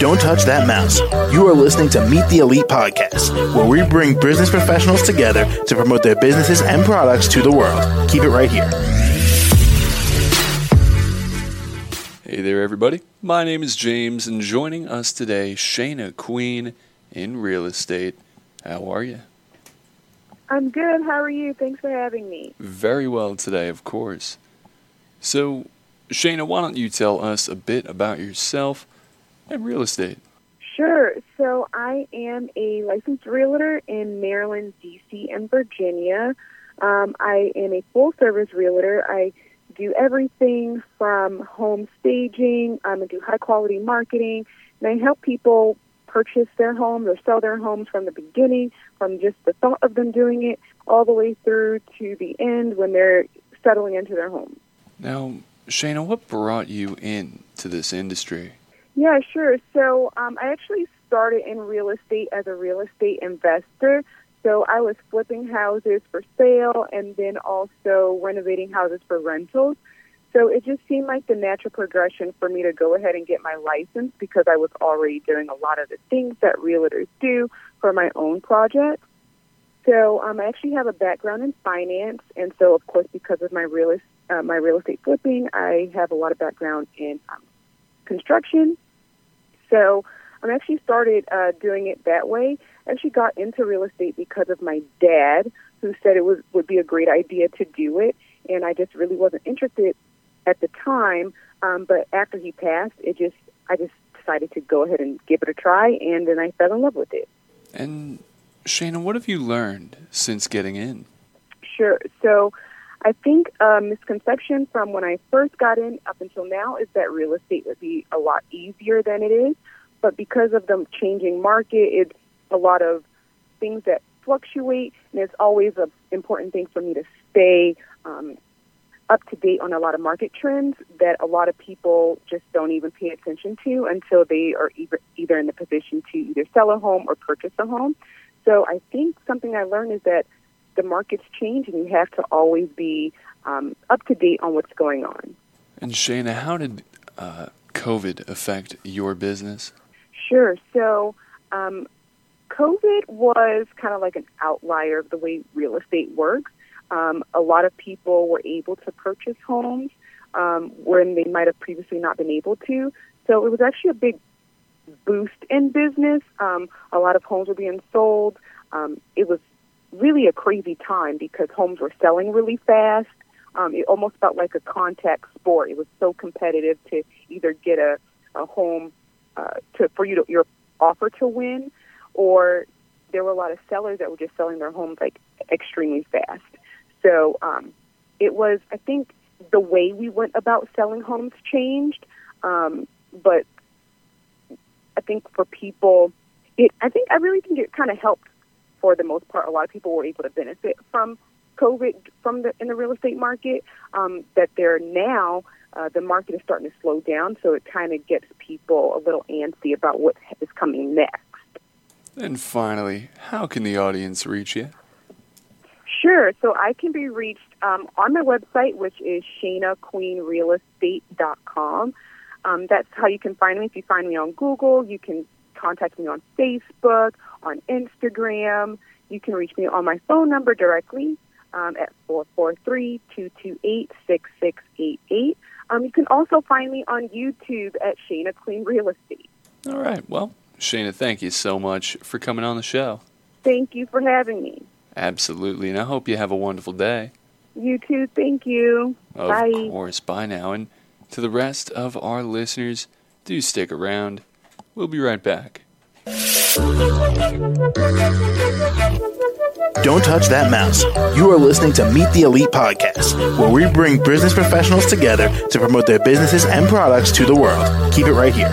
Don't touch that mouse. You are listening to Meet the Elite podcast, where we bring business professionals together to promote their businesses and products to the world. Keep it right here. Hey there, everybody. My name is James, and joining us today, Shayna Queen in real estate. How are you? I'm good. How are you? Thanks for having me. Very well today, of course. So, Shayna, why don't you tell us a bit about yourself and real estate? Sure. So, I am a licensed realtor in Maryland, D.C., and Virginia. Um, I am a full service realtor. I do everything from home staging, um, I do high quality marketing, and I help people purchase their homes or sell their homes from the beginning, from just the thought of them doing it, all the way through to the end when they're settling into their home. Now, Shayna, what brought you in to this industry? Yeah, sure. So um, I actually started in real estate as a real estate investor. So I was flipping houses for sale and then also renovating houses for rentals. So it just seemed like the natural progression for me to go ahead and get my license because I was already doing a lot of the things that realtors do for my own projects. So um, I actually have a background in finance, and so of course because of my real uh, my real estate flipping, I have a lot of background in um, construction. So I actually started uh, doing it that way. I actually got into real estate because of my dad, who said it was would be a great idea to do it, and I just really wasn't interested at the time. Um, but after he passed, it just I just decided to go ahead and give it a try, and then I fell in love with it. And Shayna, what have you learned since getting in? Sure. So I think a misconception from when I first got in up until now is that real estate would be a lot easier than it is. But because of the changing market, it's a lot of things that fluctuate, and it's always an important thing for me to stay um, up to date on a lot of market trends that a lot of people just don't even pay attention to until they are either, either in the position to either sell a home or purchase a home. So I think something I learned is that the markets change and you have to always be um, up to date on what's going on. And Shayna, how did uh, COVID affect your business? Sure. So um, COVID was kind of like an outlier of the way real estate works. Um, a lot of people were able to purchase homes um, when they might have previously not been able to. So it was actually a big boost in business. Um, a lot of homes were being sold. Um, it was really a crazy time because homes were selling really fast. Um, it almost felt like a contact sport. It was so competitive to either get a, a home uh, to for you to your offer to win, or there were a lot of sellers that were just selling their homes like extremely fast. So um, it was, I think, the way we went about selling homes changed, um, but think for people, it I think I really think it kind of helped for the most part. A lot of people were able to benefit from COVID from the in the real estate market. Um, that they're now uh, the market is starting to slow down, so it kind of gets people a little antsy about what is coming next. And finally, how can the audience reach you? Sure. So I can be reached um, on my website, which is ShaynaQueenRealEstate.com. Um, that's how you can find me. If you find me on Google, you can contact me on Facebook, on Instagram. You can reach me on my phone number directly um, at 443-228-6688. Um, you can also find me on YouTube at Shayna Queen Real Estate. All right. Well, Shayna, thank you so much for coming on the show. Thank you for having me. Absolutely. And I hope you have a wonderful day. You too. Thank you. Of Bye. course. Bye now. And to the rest of our listeners, do stick around. We'll be right back. Don't touch that mouse. You are listening to Meet the Elite podcast, where we bring business professionals together to promote their businesses and products to the world. Keep it right here.